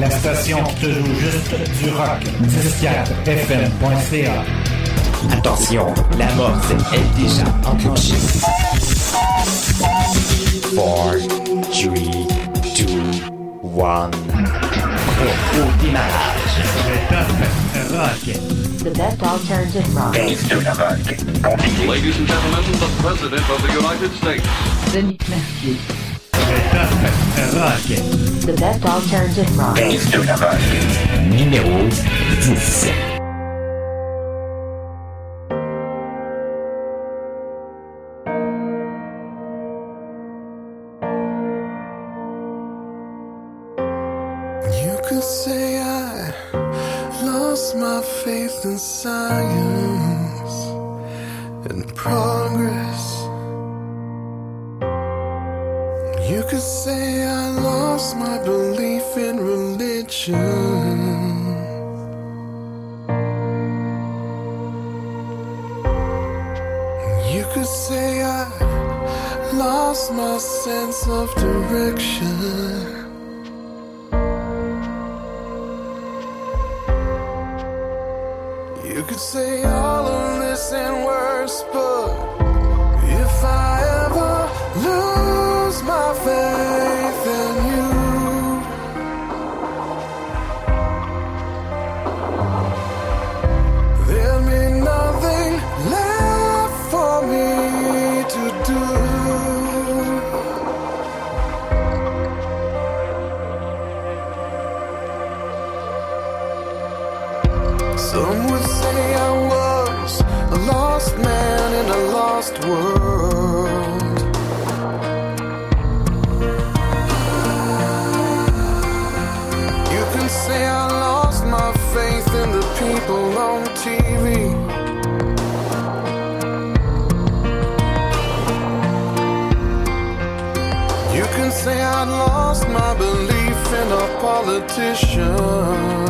La station qui te joue juste du rock. 104fm.ca. Attention, la mort est déjà enclenchée. 4, 3, 2, 1. Au démarrage. Le top rock. The best alternative rock. Dance to the rock. Ladies and gentlemen, the President of the United States. Denis Mercier. The best alternative rock. Dance to the rock. Numéro 10. You could say I lost my faith in science and progress. You could say I lost my belief in religion. You could say I lost my sense of direction. You could say all lost world. You can say I lost my faith in the people on TV. You can say I lost my belief in our politicians.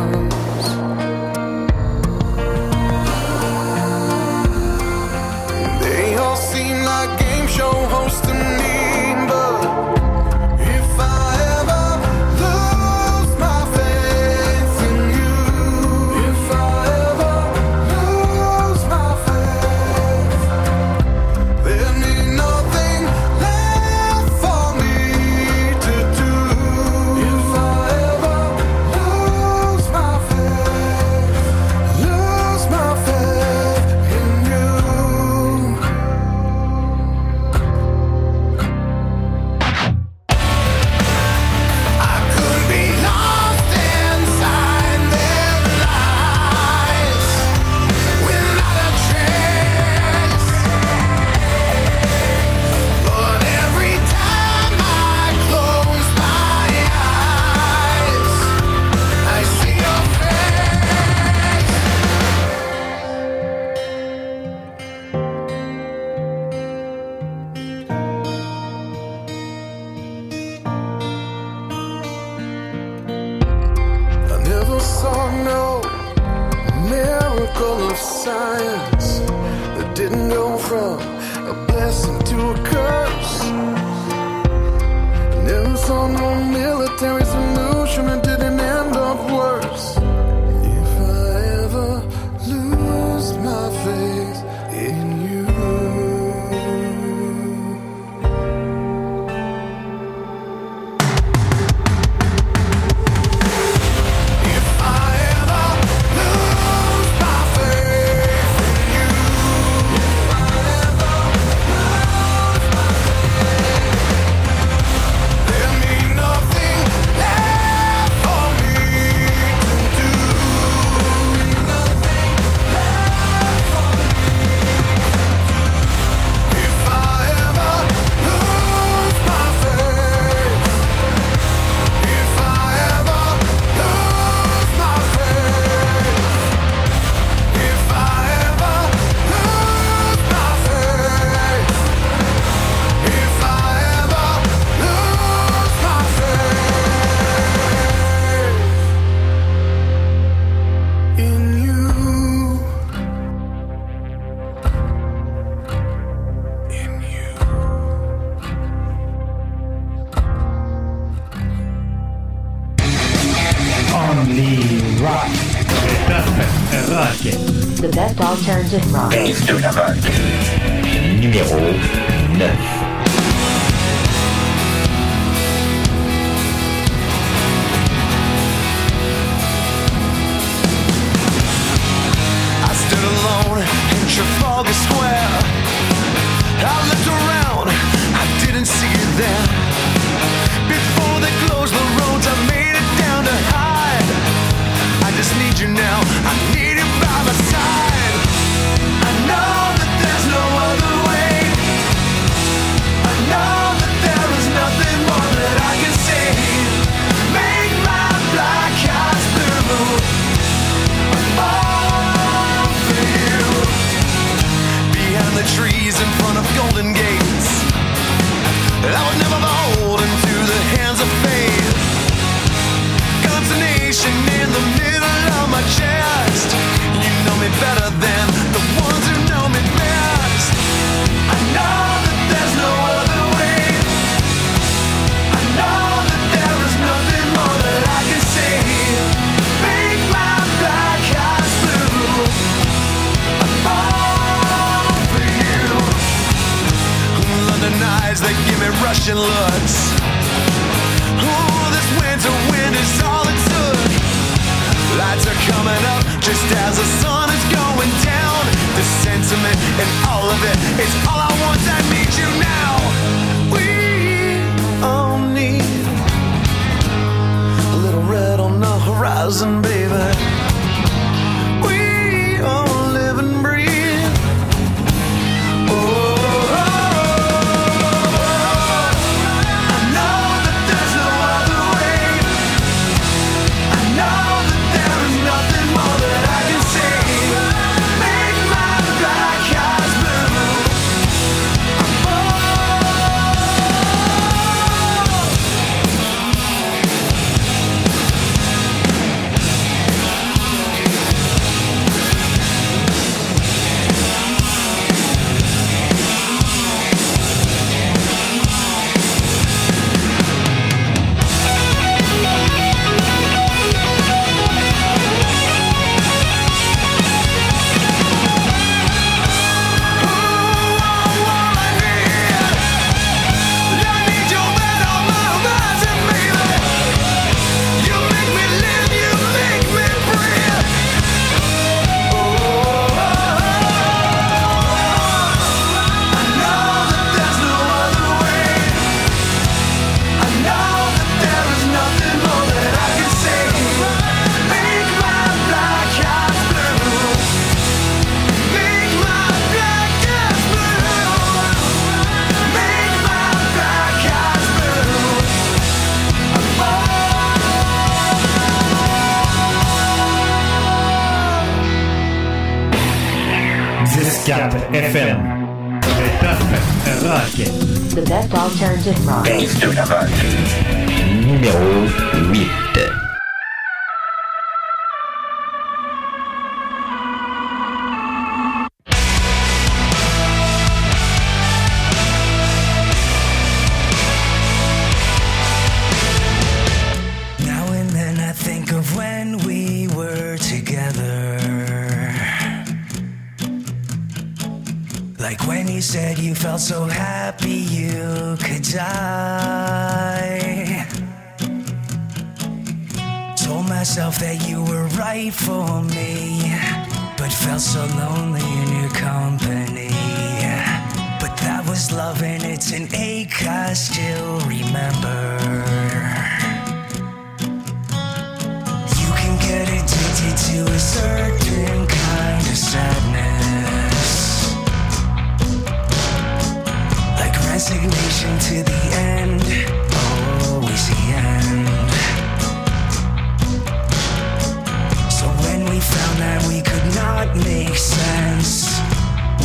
we found that we could not make sense.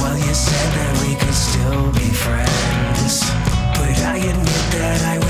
Well, you said that we could still be friends, but I admit that I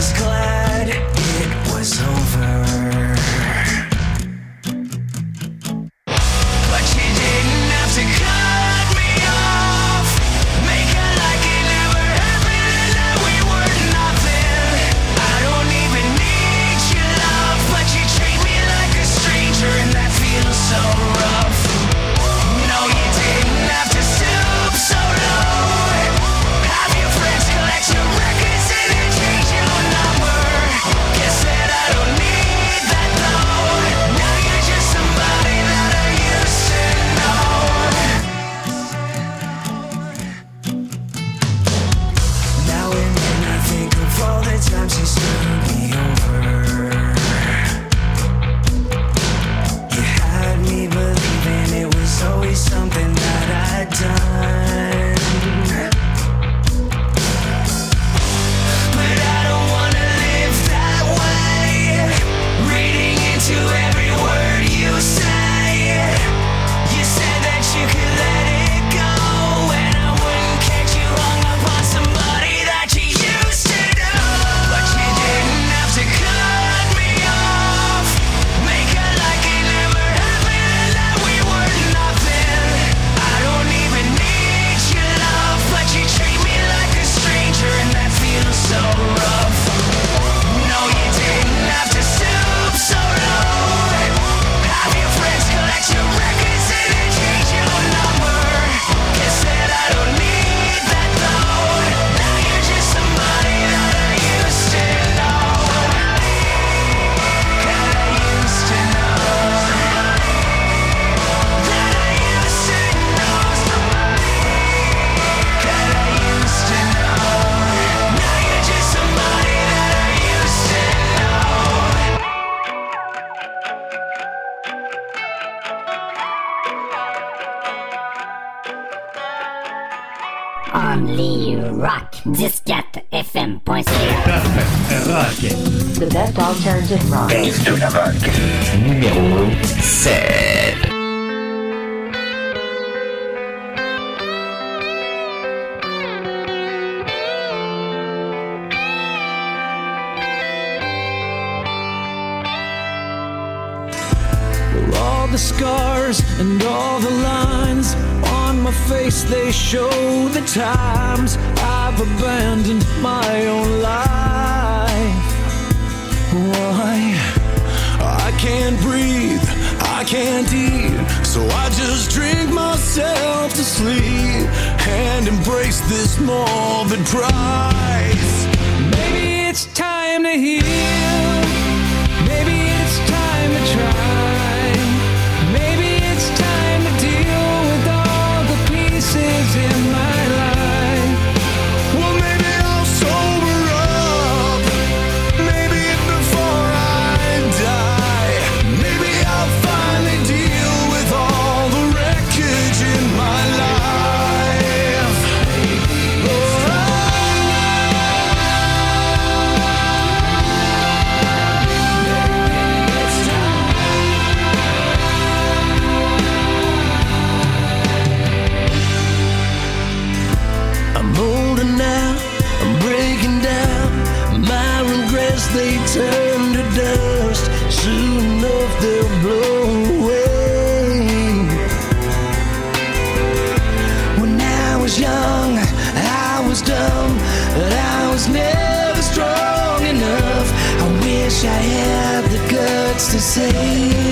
Rock. Numéro 7. the scars and all the lines on my face they show the time try. as they turn to dust, soon enough they'll blow away. When I was young, I was dumb, but I was never strong enough. I wish I had the guts to say.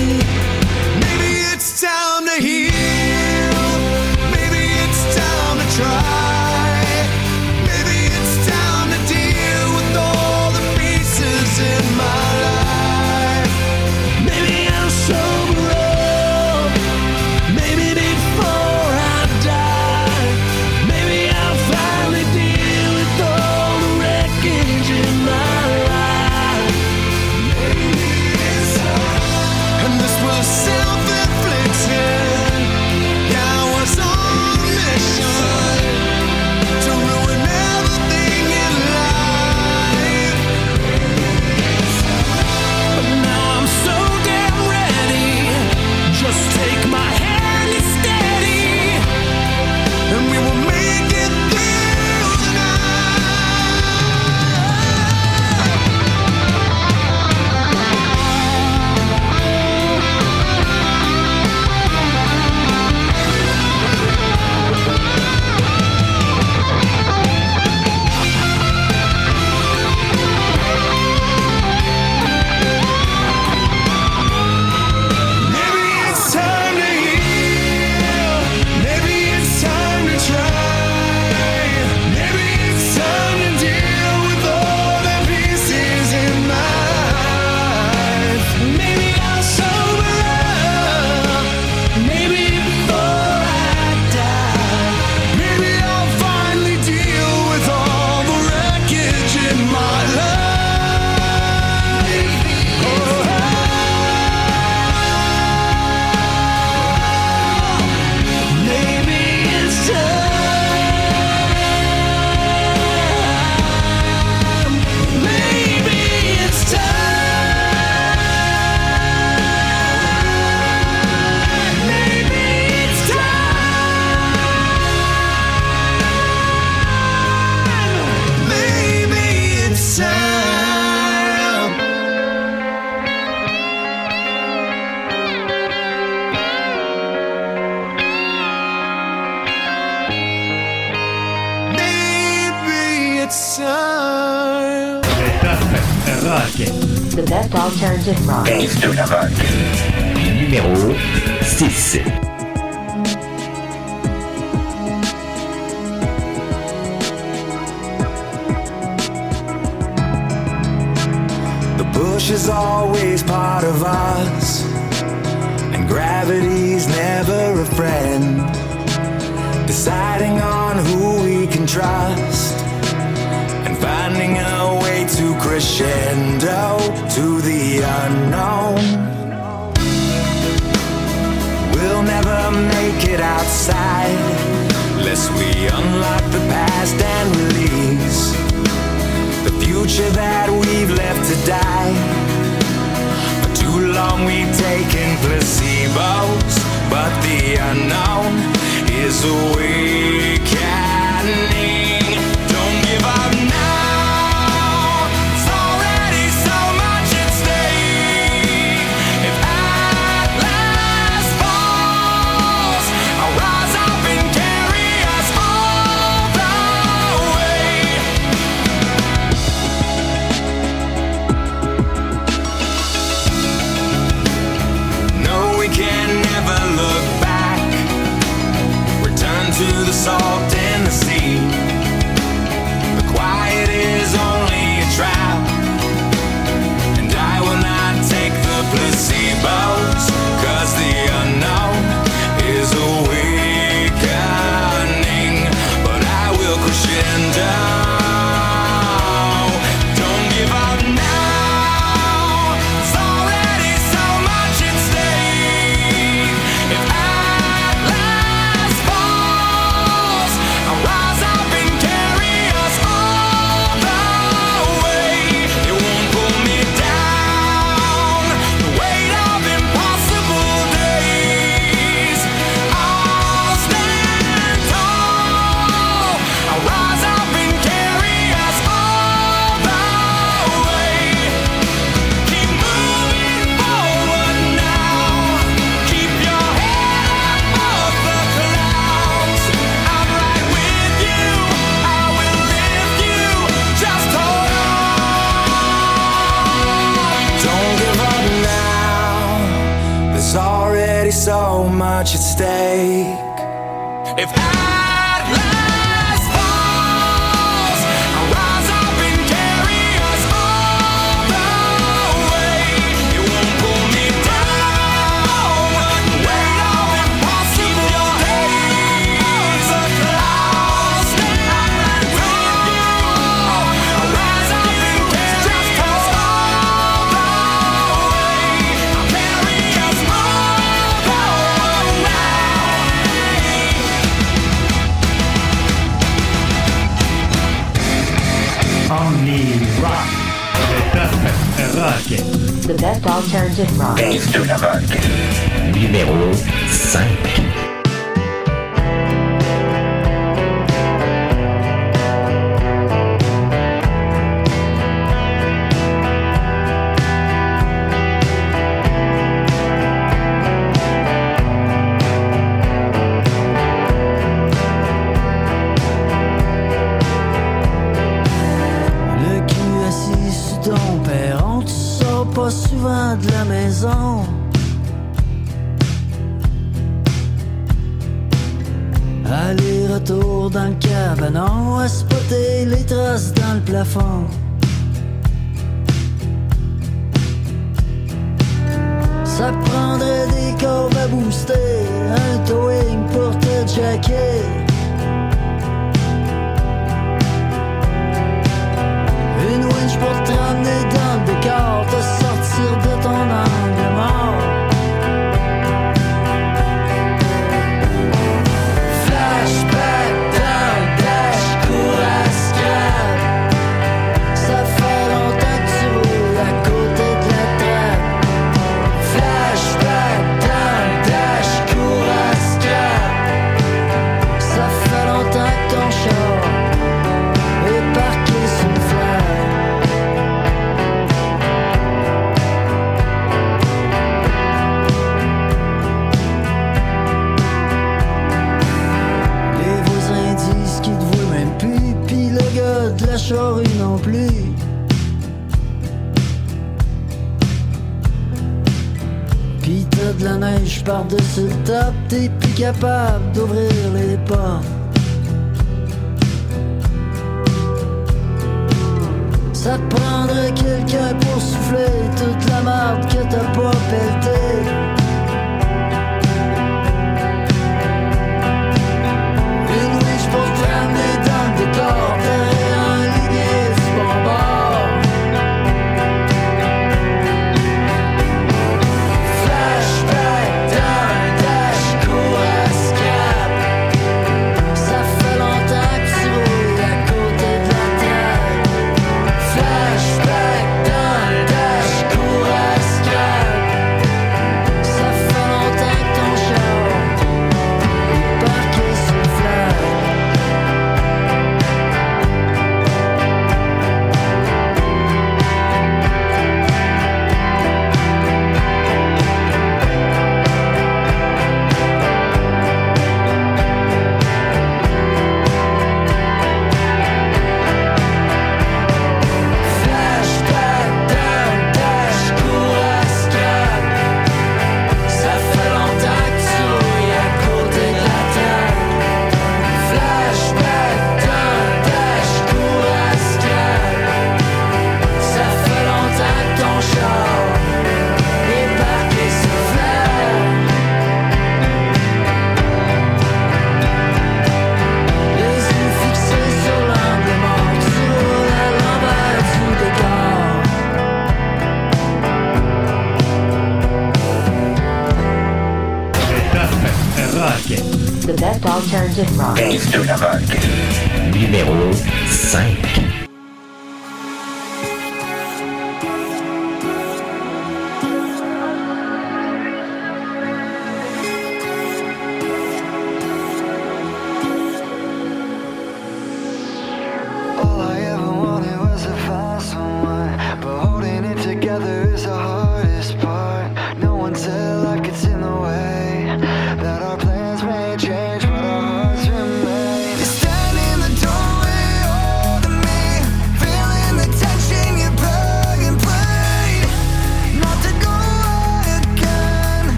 読みな Esto es Número 5. Je pars de ce top, t'es plus capable d'ouvrir les portes. Ça te prendrait quelqu'un pour souffler toute la marde que t'as pas pelletée. Alternative rock. Numéro 5.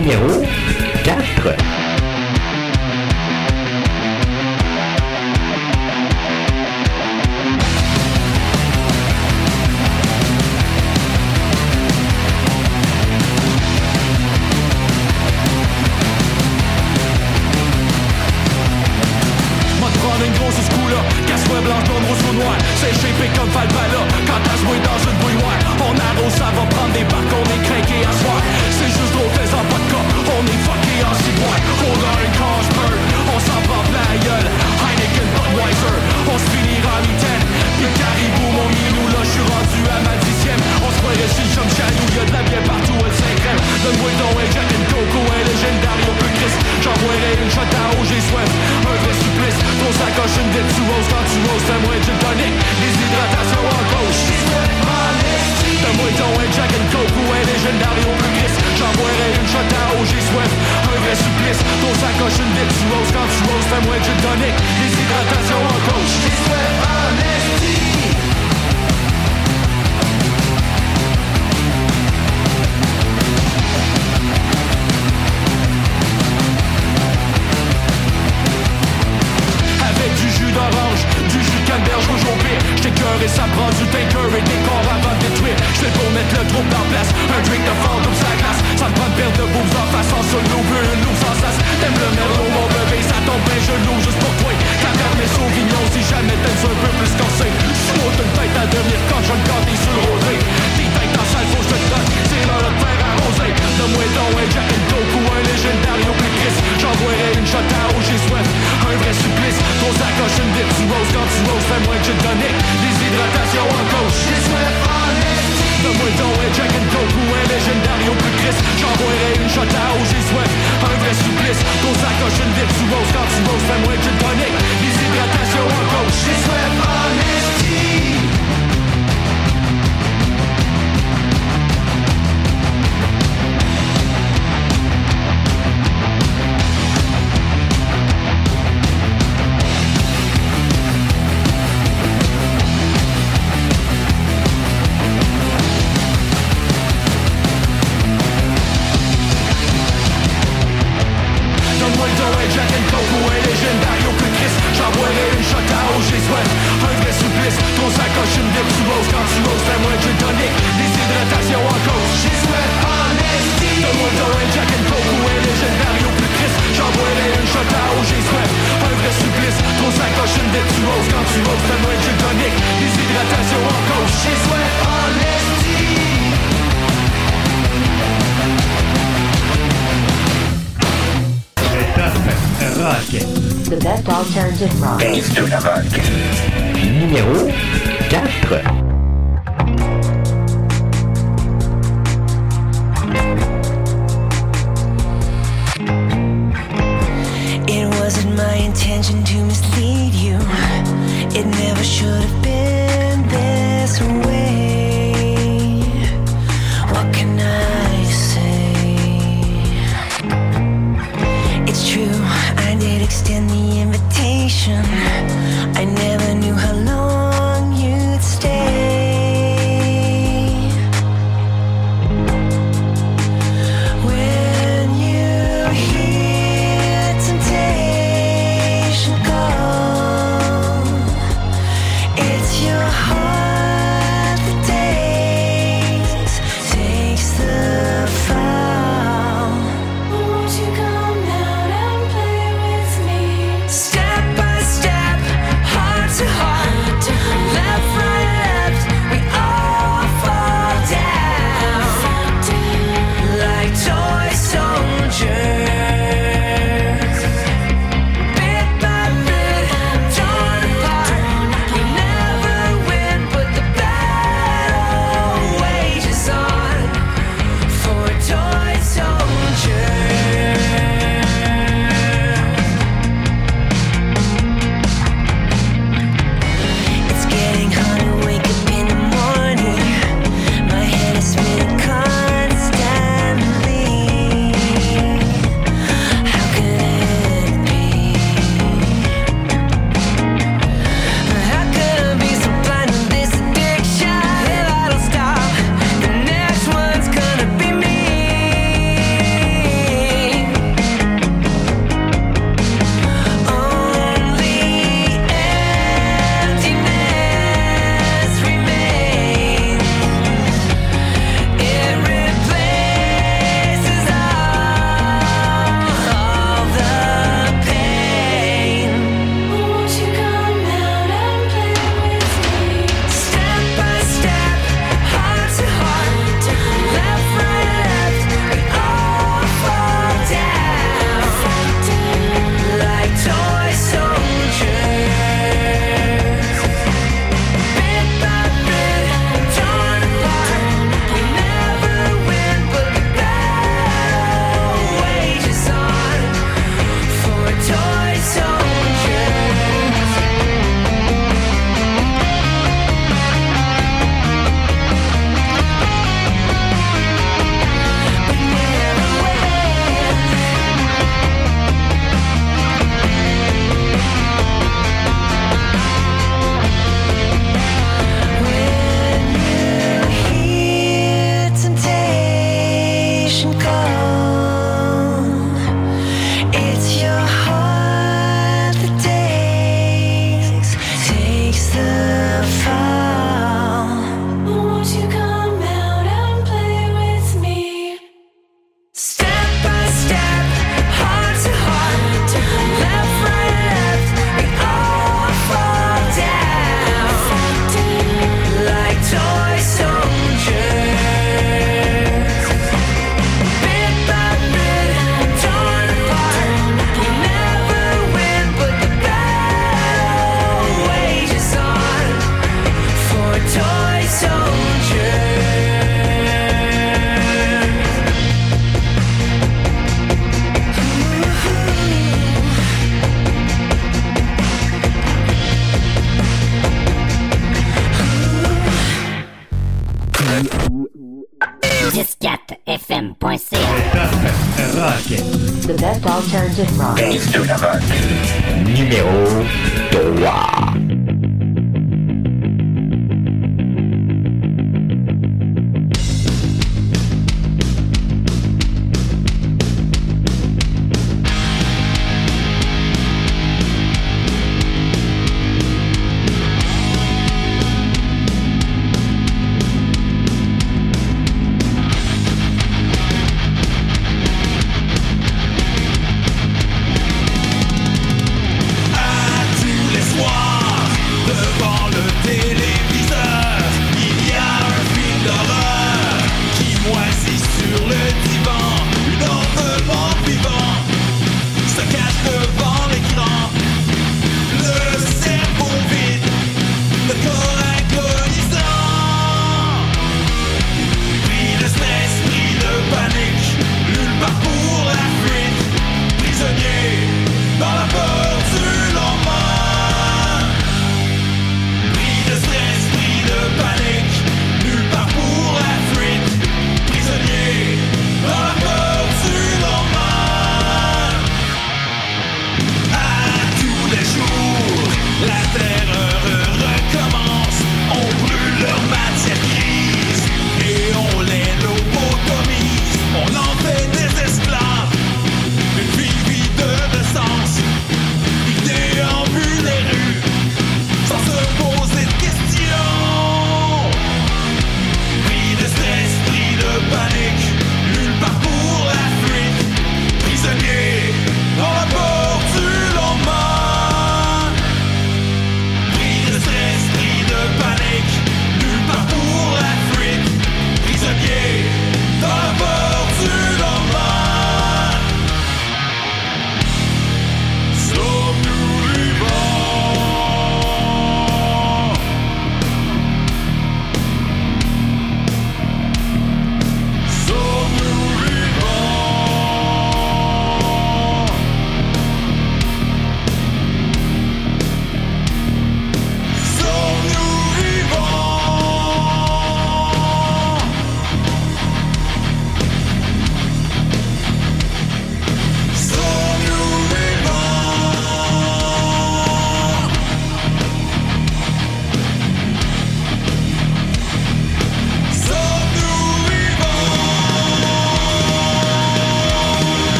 Numéro 4.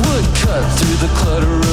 would cut through the clutter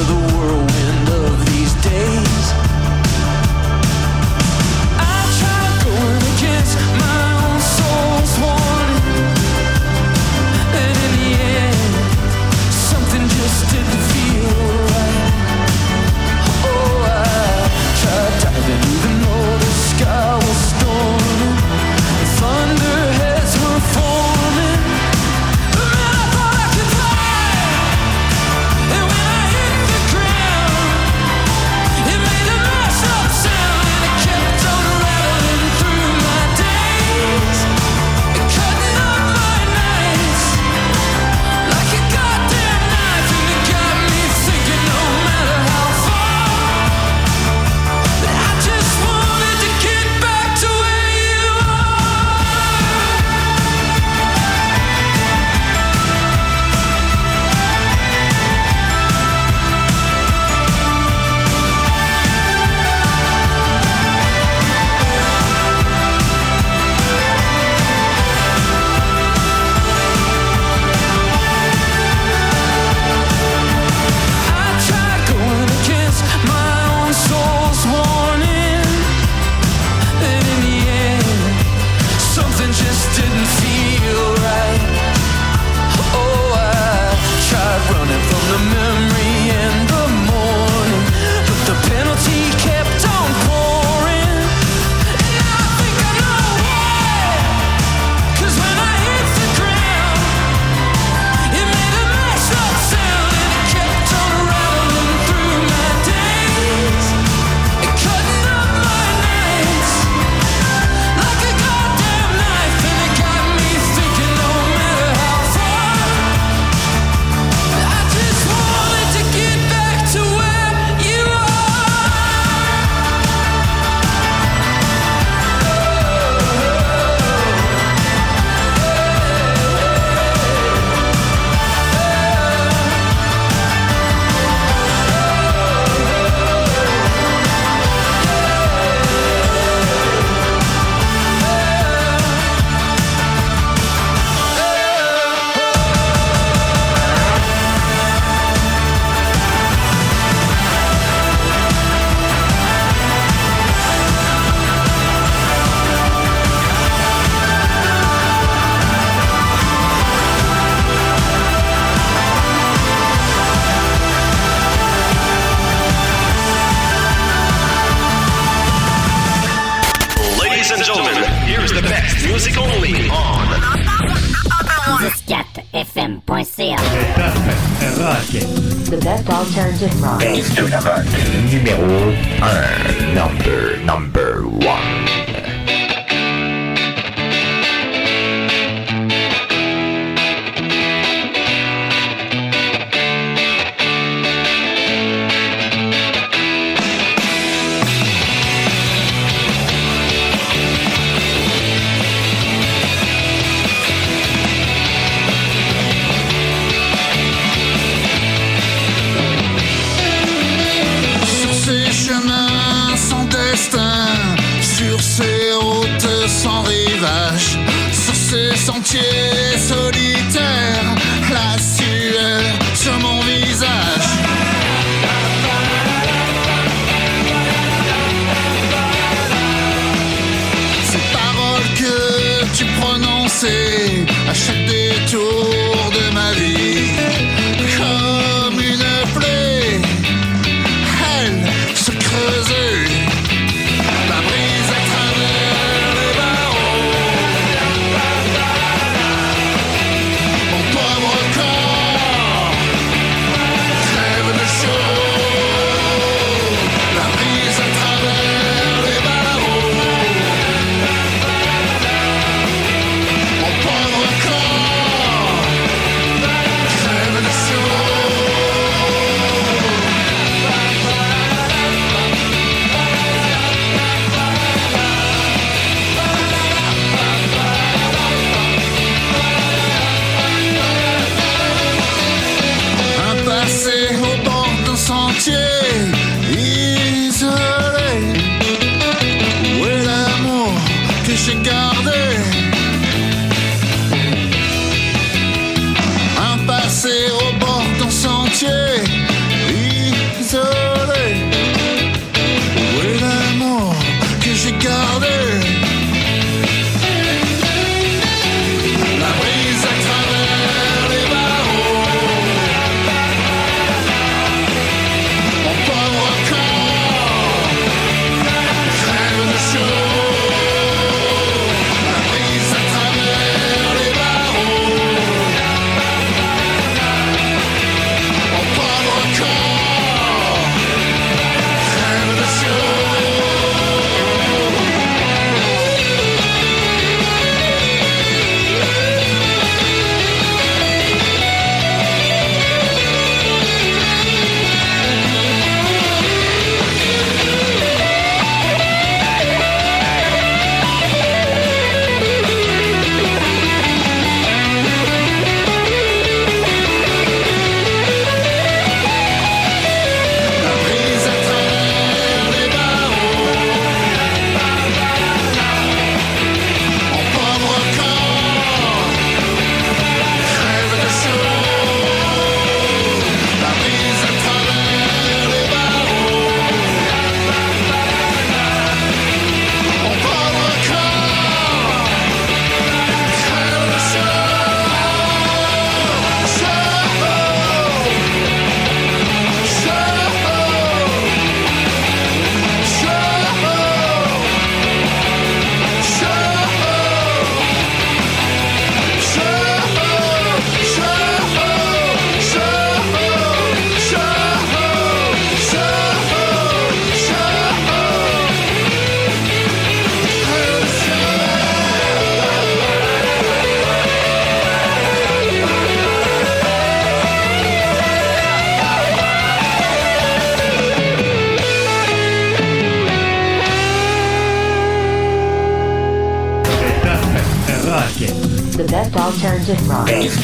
It's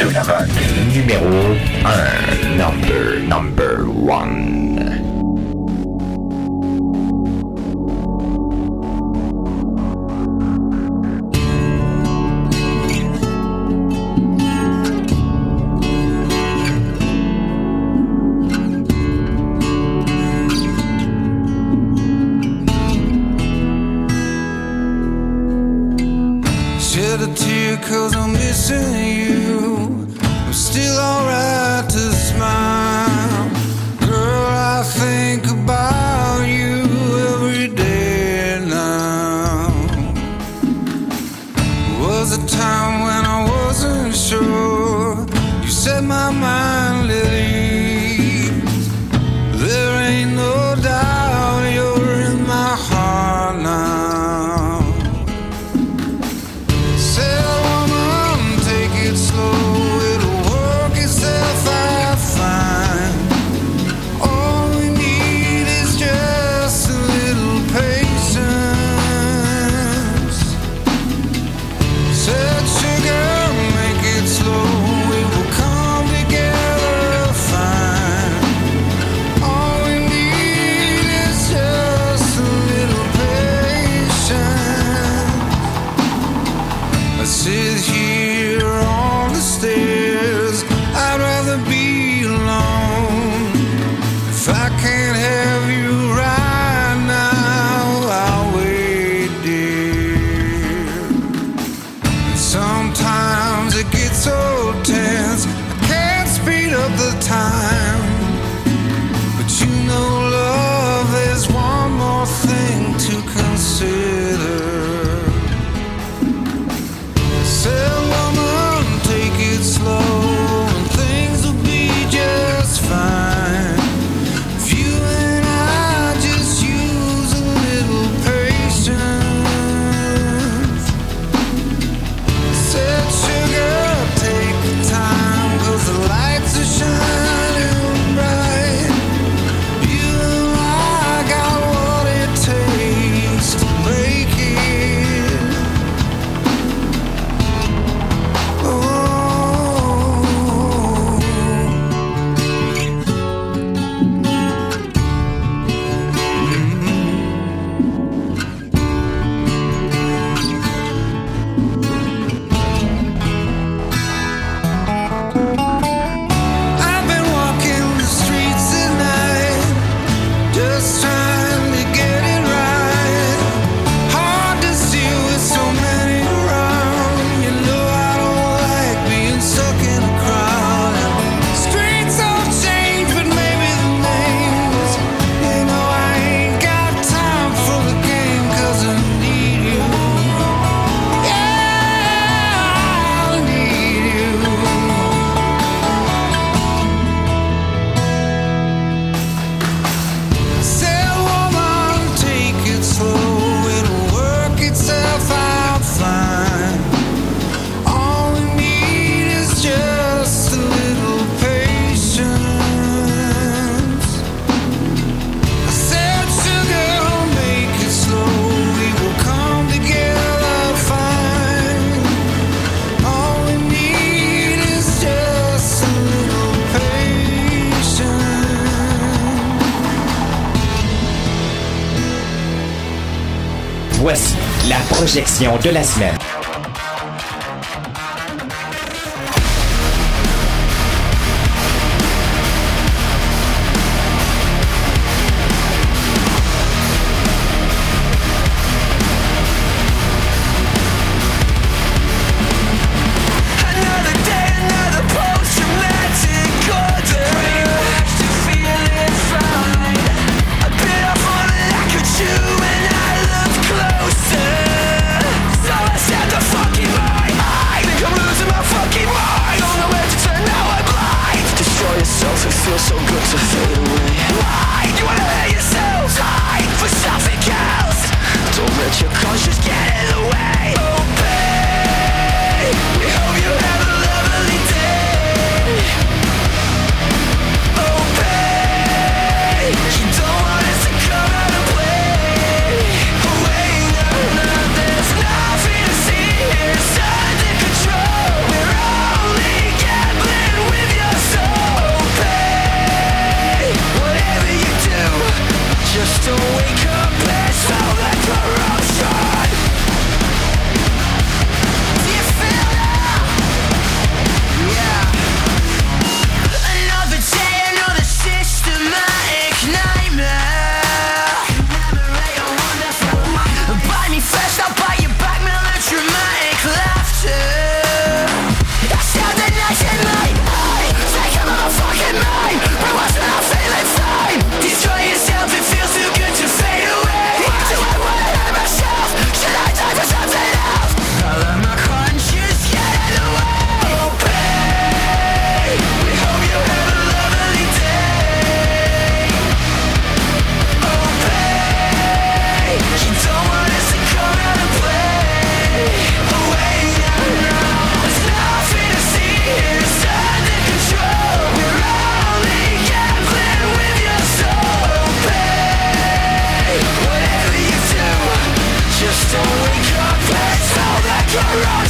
shed a tear cause I'm missing you. I'm still alright to smile. De la semaine. That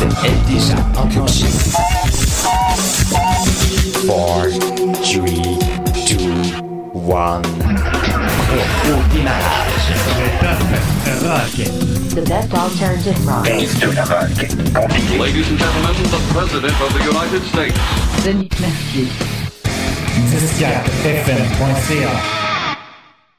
la